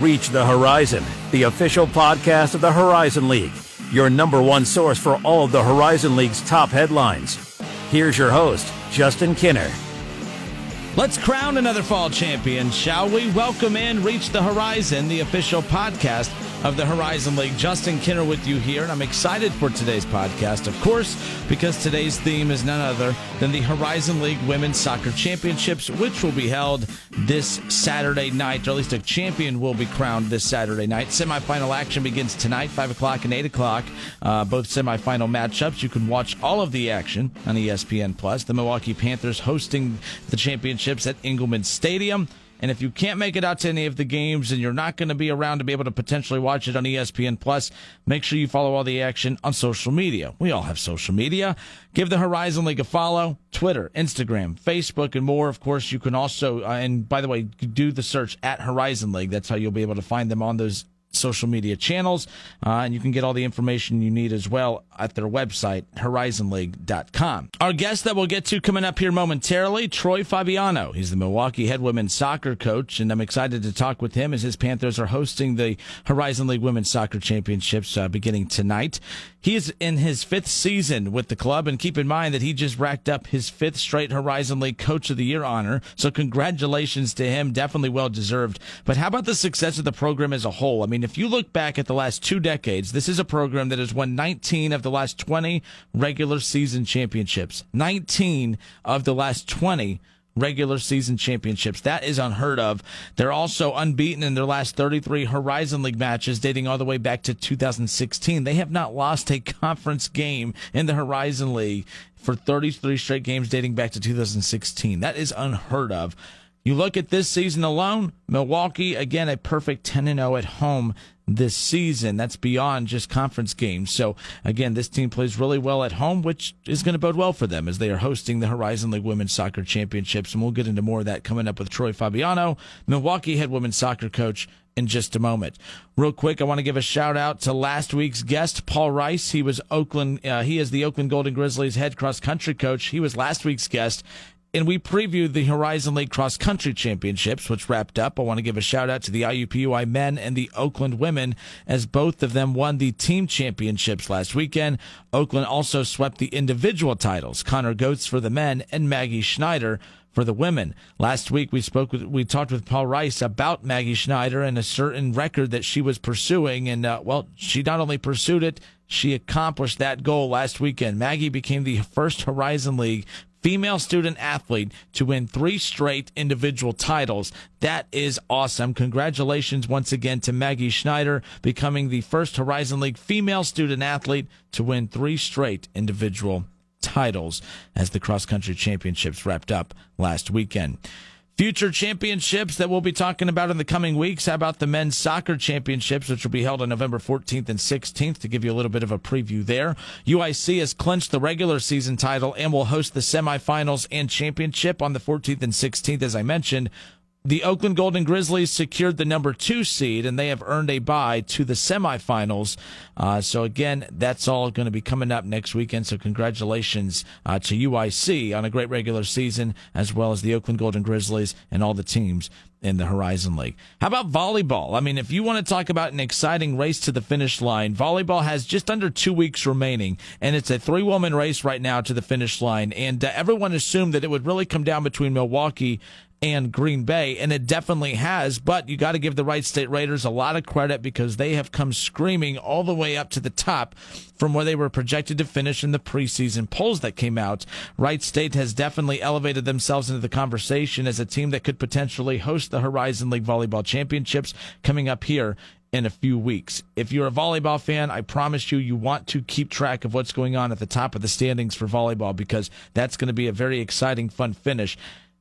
Reach the Horizon, the official podcast of the Horizon League, your number one source for all of the Horizon League's top headlines. Here's your host, Justin Kinner. Let's crown another fall champion, shall we? Welcome in Reach the Horizon, the official podcast of the Horizon League. Justin Kinner with you here, and I'm excited for today's podcast, of course, because today's theme is none other than the Horizon League Women's Soccer Championships, which will be held this Saturday night, or at least a champion will be crowned this Saturday night. Semifinal action begins tonight, 5 o'clock and 8 o'clock. Uh, both semifinal matchups. You can watch all of the action on ESPN Plus. The Milwaukee Panthers hosting the championships at Engelmann Stadium. And if you can't make it out to any of the games and you're not going to be around to be able to potentially watch it on ESPN Plus, make sure you follow all the action on social media. We all have social media. Give the Horizon League a follow. Twitter, Instagram, Facebook, and more. Of course, you can also, uh, and by the way, do the search at Horizon League. That's how you'll be able to find them on those social media channels. Uh, and you can get all the information you need as well at their website, horizonleague.com. Our guest that we'll get to coming up here momentarily, Troy Fabiano. He's the Milwaukee head women's soccer coach, and I'm excited to talk with him as his Panthers are hosting the Horizon League Women's Soccer Championships uh, beginning tonight. He is in his fifth season with the club, and keep in mind that he just racked up his fifth straight Horizon League Coach of the Year honor. So congratulations to him, definitely well deserved. But how about the success of the program as a whole? I mean, if you look back at the last two decades, this is a program that has won 19 of the last 20 regular season championships. 19 of the last 20 regular season championships. That is unheard of. They're also unbeaten in their last 33 Horizon League matches dating all the way back to 2016. They have not lost a conference game in the Horizon League for 33 straight games dating back to 2016. That is unheard of. You look at this season alone, Milwaukee, again, a perfect 10 0 at home this season. That's beyond just conference games. So again, this team plays really well at home, which is going to bode well for them as they are hosting the Horizon League Women's Soccer Championships. And we'll get into more of that coming up with Troy Fabiano, Milwaukee head women's soccer coach in just a moment. Real quick, I want to give a shout out to last week's guest, Paul Rice. He was Oakland. Uh, he is the Oakland Golden Grizzlies head cross country coach. He was last week's guest, and we previewed the Horizon League Cross Country Championships, which wrapped up. I want to give a shout out to the IUPUI men and the Oakland women, as both of them won the team championships last weekend. Oakland also swept the individual titles. Connor Goetz for the men and Maggie Schneider for the women. Last week we spoke with, we talked with Paul Rice about Maggie Schneider and a certain record that she was pursuing. And, uh, well, she not only pursued it, she accomplished that goal last weekend. Maggie became the first Horizon League female student athlete to win three straight individual titles. That is awesome. Congratulations once again to Maggie Schneider becoming the first Horizon League female student athlete to win three straight individual titles as the cross country championships wrapped up last weekend. Future championships that we'll be talking about in the coming weeks. How about the men's soccer championships, which will be held on November 14th and 16th to give you a little bit of a preview there. UIC has clinched the regular season title and will host the semifinals and championship on the 14th and 16th, as I mentioned the Oakland Golden Grizzlies secured the number two seed, and they have earned a bye to the semifinals. Uh, so again, that's all going to be coming up next weekend. So congratulations uh, to UIC on a great regular season, as well as the Oakland Golden Grizzlies and all the teams in the Horizon League. How about volleyball? I mean, if you want to talk about an exciting race to the finish line, volleyball has just under two weeks remaining, and it's a three woman race right now to the finish line. And uh, everyone assumed that it would really come down between Milwaukee and Green Bay, and it definitely has. But you got to give the Wright State Raiders a lot of credit because they have come screaming all the way up to the top from where they were projected to finish in the preseason polls that came out. Wright State has definitely elevated themselves into the conversation as a team that could potentially host the Horizon League Volleyball Championships coming up here in a few weeks. If you're a volleyball fan, I promise you, you want to keep track of what's going on at the top of the standings for volleyball because that's going to be a very exciting, fun finish.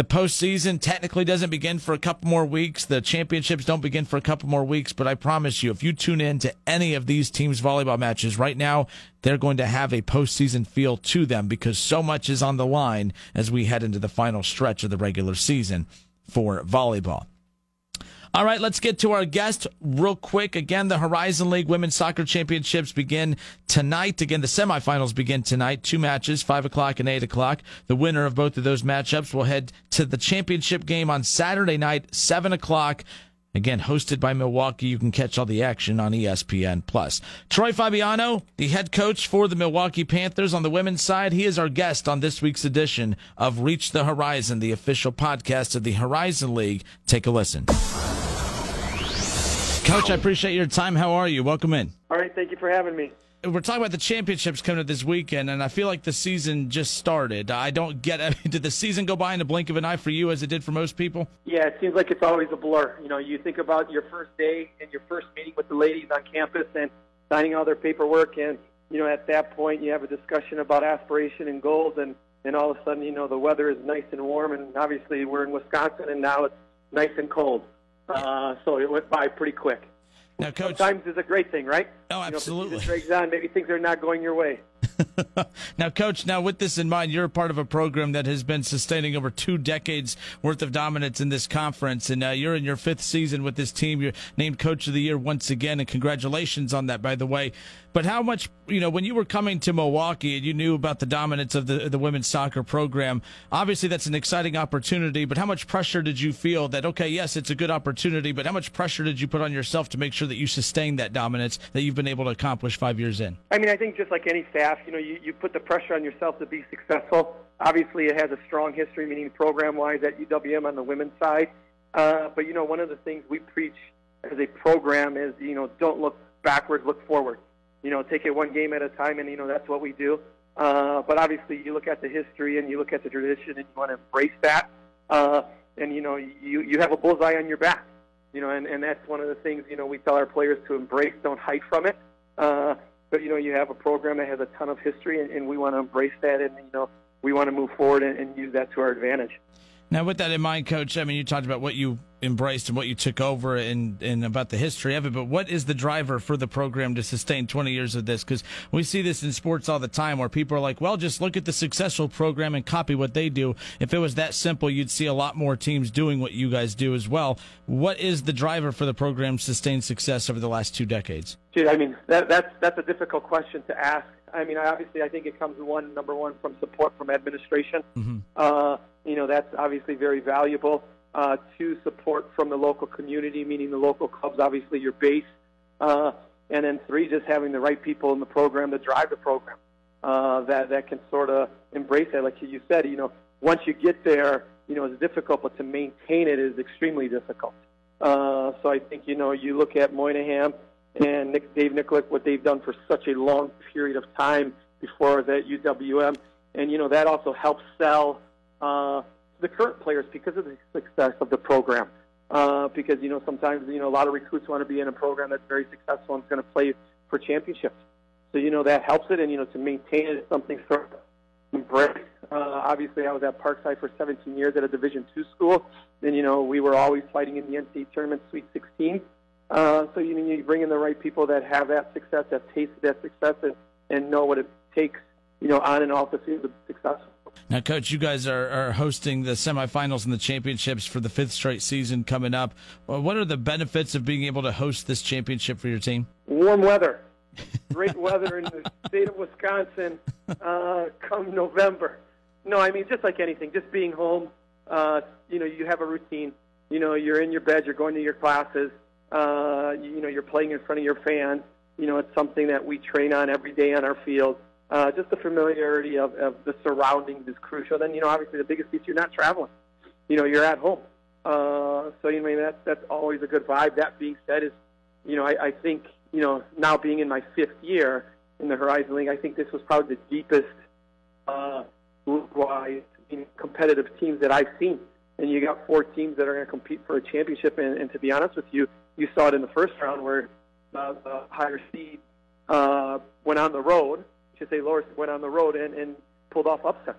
The postseason technically doesn't begin for a couple more weeks. The championships don't begin for a couple more weeks, but I promise you, if you tune in to any of these teams' volleyball matches right now, they're going to have a postseason feel to them because so much is on the line as we head into the final stretch of the regular season for volleyball. All right, let's get to our guest real quick. Again, the Horizon League Women's Soccer Championships begin tonight. Again, the semifinals begin tonight. Two matches, 5 o'clock and 8 o'clock. The winner of both of those matchups will head to the championship game on Saturday night, 7 o'clock. Again, hosted by Milwaukee. You can catch all the action on ESPN Plus. Troy Fabiano, the head coach for the Milwaukee Panthers on the women's side, he is our guest on this week's edition of Reach the Horizon, the official podcast of the Horizon League. Take a listen. Coach, I appreciate your time. How are you? Welcome in. All right, thank you for having me we're talking about the championships coming up this weekend, and I feel like the season just started. I don't get. I mean, did the season go by in the blink of an eye for you, as it did for most people? Yeah, it seems like it's always a blur. You know, you think about your first day and your first meeting with the ladies on campus and signing all their paperwork, and you know, at that point, you have a discussion about aspiration and goals, and and all of a sudden, you know, the weather is nice and warm, and obviously we're in Wisconsin, and now it's nice and cold. Uh, so it went by pretty quick. Now, coach, sometimes is a great thing, right? Oh, absolutely. You know, drags on, maybe things are not going your way. now, coach, now with this in mind, you're a part of a program that has been sustaining over two decades worth of dominance in this conference, and uh, you're in your fifth season with this team. You're named coach of the year once again, and congratulations on that, by the way. But how much, you know, when you were coming to Milwaukee and you knew about the dominance of the the women's soccer program, obviously that's an exciting opportunity. But how much pressure did you feel that okay, yes, it's a good opportunity, but how much pressure did you put on yourself to make sure that you sustain that dominance that you've been able to accomplish five years in? I mean, I think just like any staff, you know, you, you put the pressure on yourself to be successful. Obviously, it has a strong history, meaning program-wise at UWM on the women's side. Uh, but you know, one of the things we preach as a program is, you know, don't look backwards, look forward you know, take it one game at a time, and you know that's what we do. Uh, but obviously, you look at the history and you look at the tradition, and you want to embrace that. Uh, and you know, you you have a bullseye on your back. You know, and and that's one of the things you know we tell our players to embrace. Don't hide from it. Uh, but you know, you have a program that has a ton of history, and, and we want to embrace that, and you know, we want to move forward and, and use that to our advantage. Now, with that in mind, Coach, I mean, you talked about what you embraced and what you took over and, and about the history of it, but what is the driver for the program to sustain 20 years of this? Because we see this in sports all the time where people are like, well, just look at the successful program and copy what they do. If it was that simple, you'd see a lot more teams doing what you guys do as well. What is the driver for the program's sustained success over the last two decades? Dude, I mean, that, that's, that's a difficult question to ask. I mean, obviously, I think it comes one number one from support from administration. Mm-hmm. Uh, you know, that's obviously very valuable. Uh, two, support from the local community, meaning the local clubs, obviously your base. Uh, and then three, just having the right people in the program to drive the program uh, that that can sort of embrace that. Like you said, you know, once you get there, you know, it's difficult, but to maintain it is extremely difficult. Uh, so I think you know, you look at Moynihan and Nick, Dave Nikolic, what they've done for such a long period of time before that UWM, and you know that also helps sell uh, the current players because of the success of the program. Uh, because you know sometimes you know a lot of recruits want to be in a program that's very successful and is going to play for championships. So you know that helps it, and you know to maintain it is something of embrace. Uh, obviously, I was at Parkside for 17 years at a Division two school, and you know we were always fighting in the NCAA tournament, Sweet 16. Uh, so you, know you bring in the right people that have that success, have tasted that success, and, and know what it takes, you know, on and off the field to be successful. Now, Coach, you guys are, are hosting the semifinals and the championships for the fifth straight season coming up. Well, what are the benefits of being able to host this championship for your team? Warm weather, great weather in the state of Wisconsin uh, come November. No, I mean just like anything, just being home. Uh, you know, you have a routine. You know, you're in your bed, you're going to your classes. Uh, you know, you're playing in front of your fans. You know, it's something that we train on every day on our field. Uh, just the familiarity of, of the surroundings is crucial. Then, you know, obviously the biggest piece, you're not traveling. You know, you're at home. Uh, so, you know, that's, that's always a good vibe. That being said is, you know, I, I think, you know, now being in my fifth year in the Horizon League, I think this was probably the deepest uh, wise competitive teams that I've seen. And you got four teams that are going to compete for a championship. And, and to be honest with you, you saw it in the first round where uh, the higher seed uh, went on the road. Say lower went on the road and, and pulled off upset.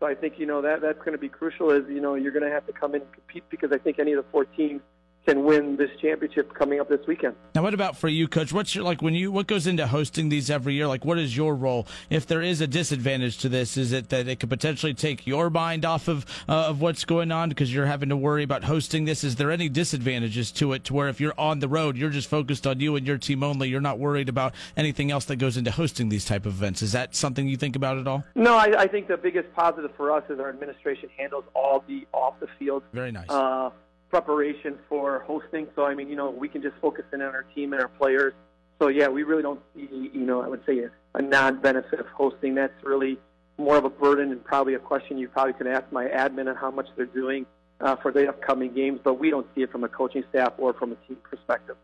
So I think you know that that's going to be crucial. Is you know you're going to have to come in and compete because I think any of the four teams can win this championship coming up this weekend. Now, what about for you, Coach? What's your like when you what goes into hosting these every year? Like, what is your role? If there is a disadvantage to this, is it that it could potentially take your mind off of uh, of what's going on because you're having to worry about hosting this? Is there any disadvantages to it to where if you're on the road, you're just focused on you and your team only? You're not worried about anything else that goes into hosting these type of events. Is that something you think about at all? No, I, I think the biggest positive for us is our administration handles all the off the field. Very nice. Uh, preparation for hosting. So I mean, you know, we can just focus in on our team and our players. So yeah, we really don't see, you know, I would say a, a non-benefit of hosting. That's really more of a burden and probably a question you probably can ask my admin on how much they're doing uh, for the upcoming games. But we don't see it from a coaching staff or from a team perspective.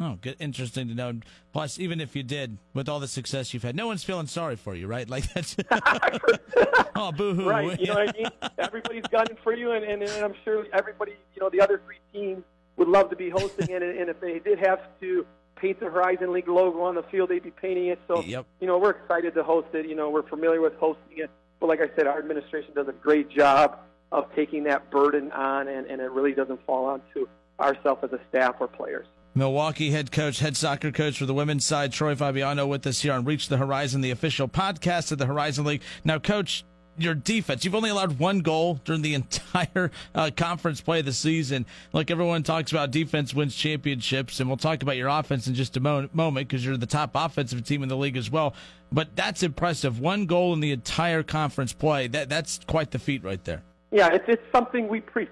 Oh, good. Interesting to know. Plus, even if you did, with all the success you've had, no one's feeling sorry for you, right? Like that's oh, boo-hoo. Right. You know what I mean? Everybody's gunning for you, and, and, and I'm sure everybody, you know, the other three teams would love to be hosting it. And if they did have to paint the Horizon League logo on the field, they'd be painting it. So, yep. you know, we're excited to host it. You know, we're familiar with hosting it. But like I said, our administration does a great job of taking that burden on, and, and it really doesn't fall onto ourselves as a staff or players. Milwaukee head coach, head soccer coach for the women's side, Troy Fabiano, with us here on Reach the Horizon, the official podcast of the Horizon League. Now, coach, your defense. You've only allowed one goal during the entire uh, conference play of the season. Like everyone talks about, defense wins championships, and we'll talk about your offense in just a mo- moment because you're the top offensive team in the league as well. But that's impressive. One goal in the entire conference play. That that's quite the feat right there. Yeah, it's it's something we preach.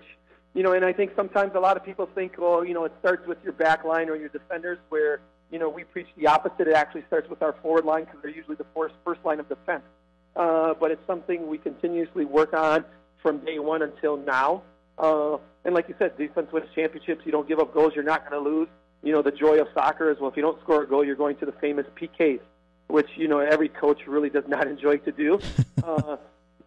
You know, and I think sometimes a lot of people think, oh, you know, it starts with your back line or your defenders, where, you know, we preach the opposite. It actually starts with our forward line because they're usually the first, first line of defense. Uh, but it's something we continuously work on from day one until now. Uh, and like you said, defense wins championships. You don't give up goals, you're not going to lose. You know, the joy of soccer is, well, if you don't score a goal, you're going to the famous PKs, which, you know, every coach really does not enjoy to do. Uh,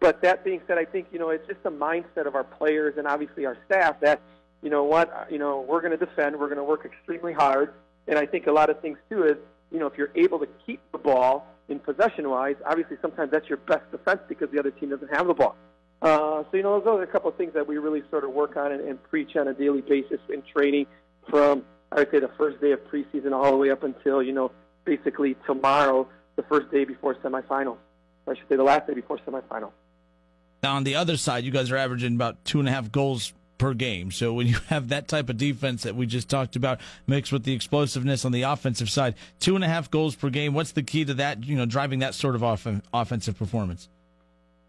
but that being said, I think you know it's just the mindset of our players and obviously our staff that you know what you know we're going to defend, we're going to work extremely hard, and I think a lot of things too is you know if you're able to keep the ball in possession wise, obviously sometimes that's your best defense because the other team doesn't have the ball. Uh, so you know those are a couple of things that we really sort of work on and, and preach on a daily basis in training from I would say the first day of preseason all the way up until you know basically tomorrow, the first day before semifinals. Or I should say the last day before semifinals. Now, on the other side, you guys are averaging about two and a half goals per game. So when you have that type of defense that we just talked about mixed with the explosiveness on the offensive side, two and a half goals per game, what's the key to that, you know, driving that sort of off- offensive performance?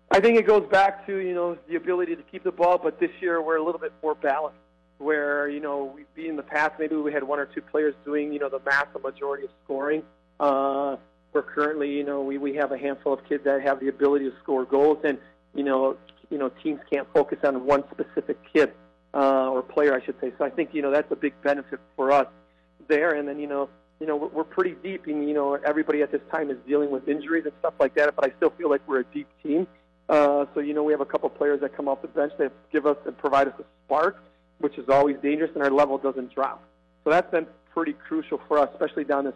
I think it goes back to, you know, the ability to keep the ball, but this year we're a little bit more balanced where, you know, we be in the past maybe we had one or two players doing, you know, the massive majority of scoring. Uh, we're currently, you know, we, we have a handful of kids that have the ability to score goals and – you know, you know, teams can't focus on one specific kid uh, or player, I should say. So I think you know that's a big benefit for us there. And then you know, you know, we're pretty deep, and you know, everybody at this time is dealing with injuries and stuff like that. But I still feel like we're a deep team. Uh, so you know, we have a couple players that come off the bench that give us and provide us a spark, which is always dangerous, and our level doesn't drop. So that's been pretty crucial for us, especially down this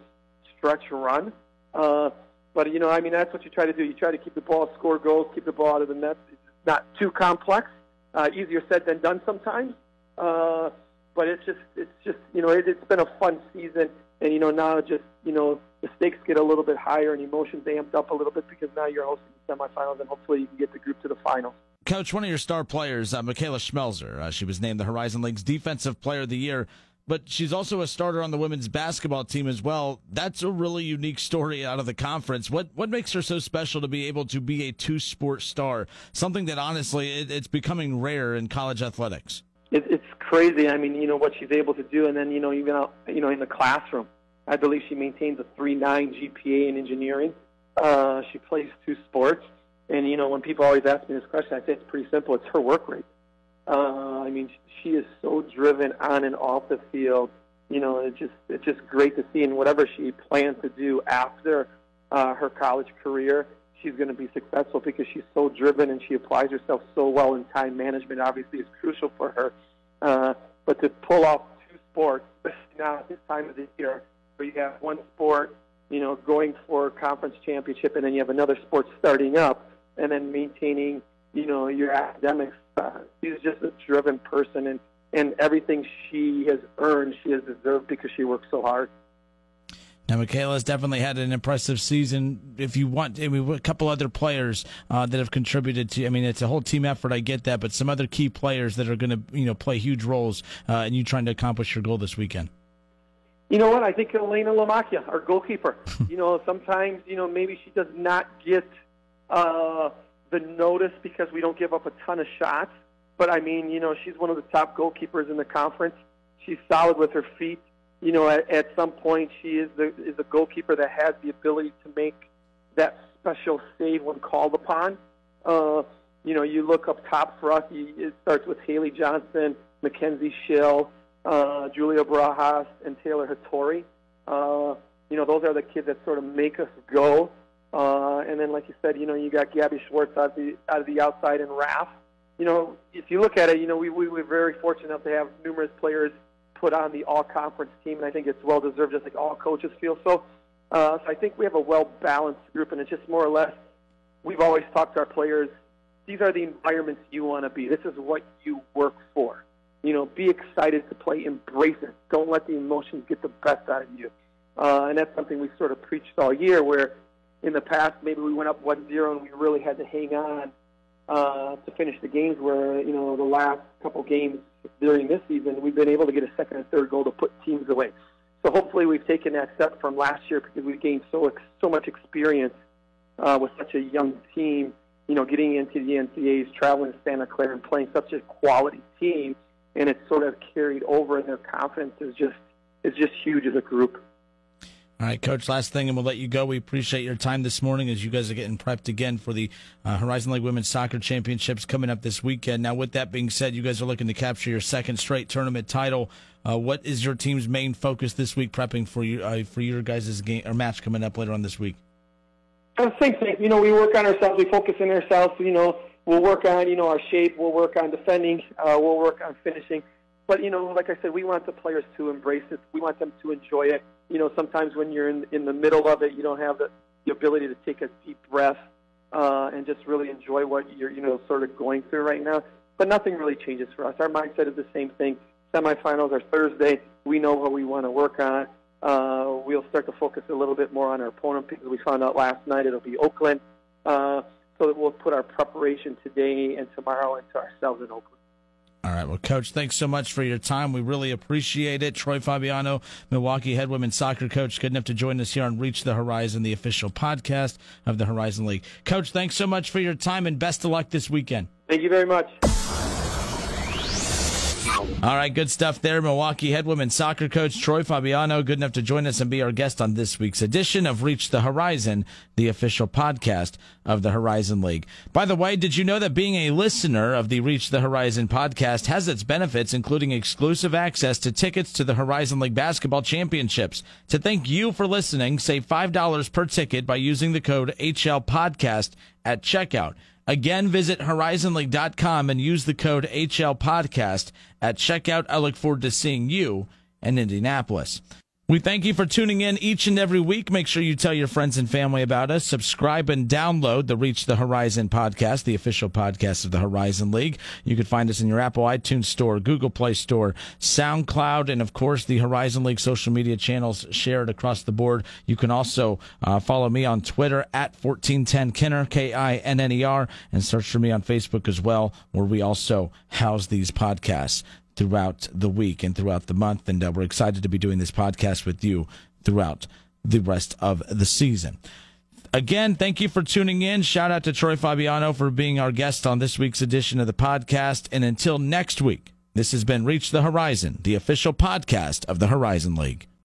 stretch run. Uh, but you know, I mean, that's what you try to do. You try to keep the ball, score goals, keep the ball out of the net. It's not too complex. Uh, easier said than done sometimes. Uh, but it's just, it's just, you know, it, it's been a fun season, and you know, now just, you know, the stakes get a little bit higher and emotions amped up a little bit because now you're hosting the semifinals, and hopefully you can get the group to the finals. Coach, one of your star players, uh, Michaela Schmelzer, uh, she was named the Horizon League's Defensive Player of the Year but she's also a starter on the women's basketball team as well. That's a really unique story out of the conference. What what makes her so special to be able to be a two sport star? Something that honestly it, it's becoming rare in college athletics. It, it's crazy. I mean, you know what she's able to do, and then you know even out, you know in the classroom, I believe she maintains a three nine GPA in engineering. Uh, she plays two sports, and you know when people always ask me this question, I say it's pretty simple. It's her work rate. Uh, I mean, she is so driven on and off the field. You know, it's just it's just great to see. And whatever she plans to do after uh, her college career, she's going to be successful because she's so driven and she applies herself so well. And time management obviously is crucial for her. Uh, but to pull off two sports, now at this time of the year, where you have one sport, you know, going for conference championship, and then you have another sport starting up, and then maintaining, you know, your academics uh, she's just a driven person, and and everything she has earned, she has deserved because she works so hard. Now, Michaela has definitely had an impressive season. If you want, I mean, a couple other players uh, that have contributed to. I mean, it's a whole team effort. I get that, but some other key players that are going to, you know, play huge roles uh, in you trying to accomplish your goal this weekend. You know what? I think Elena Lamakia, our goalkeeper. you know, sometimes you know maybe she does not get. Uh, the notice because we don't give up a ton of shots. but I mean, you know, she's one of the top goalkeepers in the conference. She's solid with her feet. You know, at, at some point, she is the is a goalkeeper that has the ability to make that special save when called upon. Uh, you know, you look up top for us. You, it starts with Haley Johnson, Mackenzie Schill, uh, Julia Barajas, and Taylor Hattori. Uh, you know, those are the kids that sort of make us go. Uh, and then, like you said, you know, you got Gabby Schwartz out of the out of the outside and Raf. You know, if you look at it, you know, we, we we're very fortunate enough to have numerous players put on the all conference team, and I think it's well deserved, just like all coaches feel. So, uh, so I think we have a well balanced group, and it's just more or less. We've always talked to our players. These are the environments you want to be. This is what you work for. You know, be excited to play, embrace it. Don't let the emotions get the best out of you. Uh, and that's something we sort of preached all year. Where in the past maybe we went up one zero and we really had to hang on uh, to finish the games. Where you know the last couple games during this season we've been able to get a second and third goal to put teams away. So hopefully we've taken that step from last year because we've gained so so much experience uh, with such a young team. You know, getting into the NCAAs, traveling to Santa Clara, and playing such a quality team, and it's sort of carried over, and their confidence is just is just huge as a group. All right, Coach, last thing, and we'll let you go. We appreciate your time this morning as you guys are getting prepped again for the uh, Horizon League Women's Soccer Championships coming up this weekend. Now, with that being said, you guys are looking to capture your second straight tournament title. Uh, what is your team's main focus this week prepping for you uh, for your guys' game or match coming up later on this week? Same thing. You know, we work on ourselves. We focus on ourselves. You know, we'll work on you know our shape. We'll work on defending. Uh, we'll work on finishing. But you know, like I said, we want the players to embrace it. We want them to enjoy it. You know, sometimes when you're in in the middle of it, you don't have the, the ability to take a deep breath uh, and just really enjoy what you're you know sort of going through right now. But nothing really changes for us. Our mindset is the same thing. Semifinals are Thursday. We know what we want to work on. Uh, we'll start to focus a little bit more on our opponent because we found out last night it'll be Oakland. Uh, so that we'll put our preparation today and tomorrow into ourselves in Oakland. All right. Well, Coach, thanks so much for your time. We really appreciate it. Troy Fabiano, Milwaukee head women's soccer coach, good enough to join us here on Reach the Horizon, the official podcast of the Horizon League. Coach, thanks so much for your time and best of luck this weekend. Thank you very much. All right, good stuff there. Milwaukee head women's soccer coach Troy Fabiano, good enough to join us and be our guest on this week's edition of Reach the Horizon, the official podcast of the Horizon League. By the way, did you know that being a listener of the Reach the Horizon podcast has its benefits, including exclusive access to tickets to the Horizon League basketball championships? To thank you for listening, save $5 per ticket by using the code HL Podcast at checkout. Again, visit horizonleague.com and use the code HL Podcast at checkout. I look forward to seeing you in Indianapolis. We thank you for tuning in each and every week. Make sure you tell your friends and family about us. Subscribe and download the Reach the Horizon podcast, the official podcast of the Horizon League. You can find us in your Apple iTunes store, Google Play Store, SoundCloud, and of course the Horizon League social media channels shared across the board. You can also uh, follow me on Twitter at 1410 Kinner, K-I-N-N-E-R, and search for me on Facebook as well, where we also house these podcasts throughout the week and throughout the month. And uh, we're excited to be doing this podcast with you throughout the rest of the season. Again, thank you for tuning in. Shout out to Troy Fabiano for being our guest on this week's edition of the podcast. And until next week, this has been Reach the Horizon, the official podcast of the Horizon League.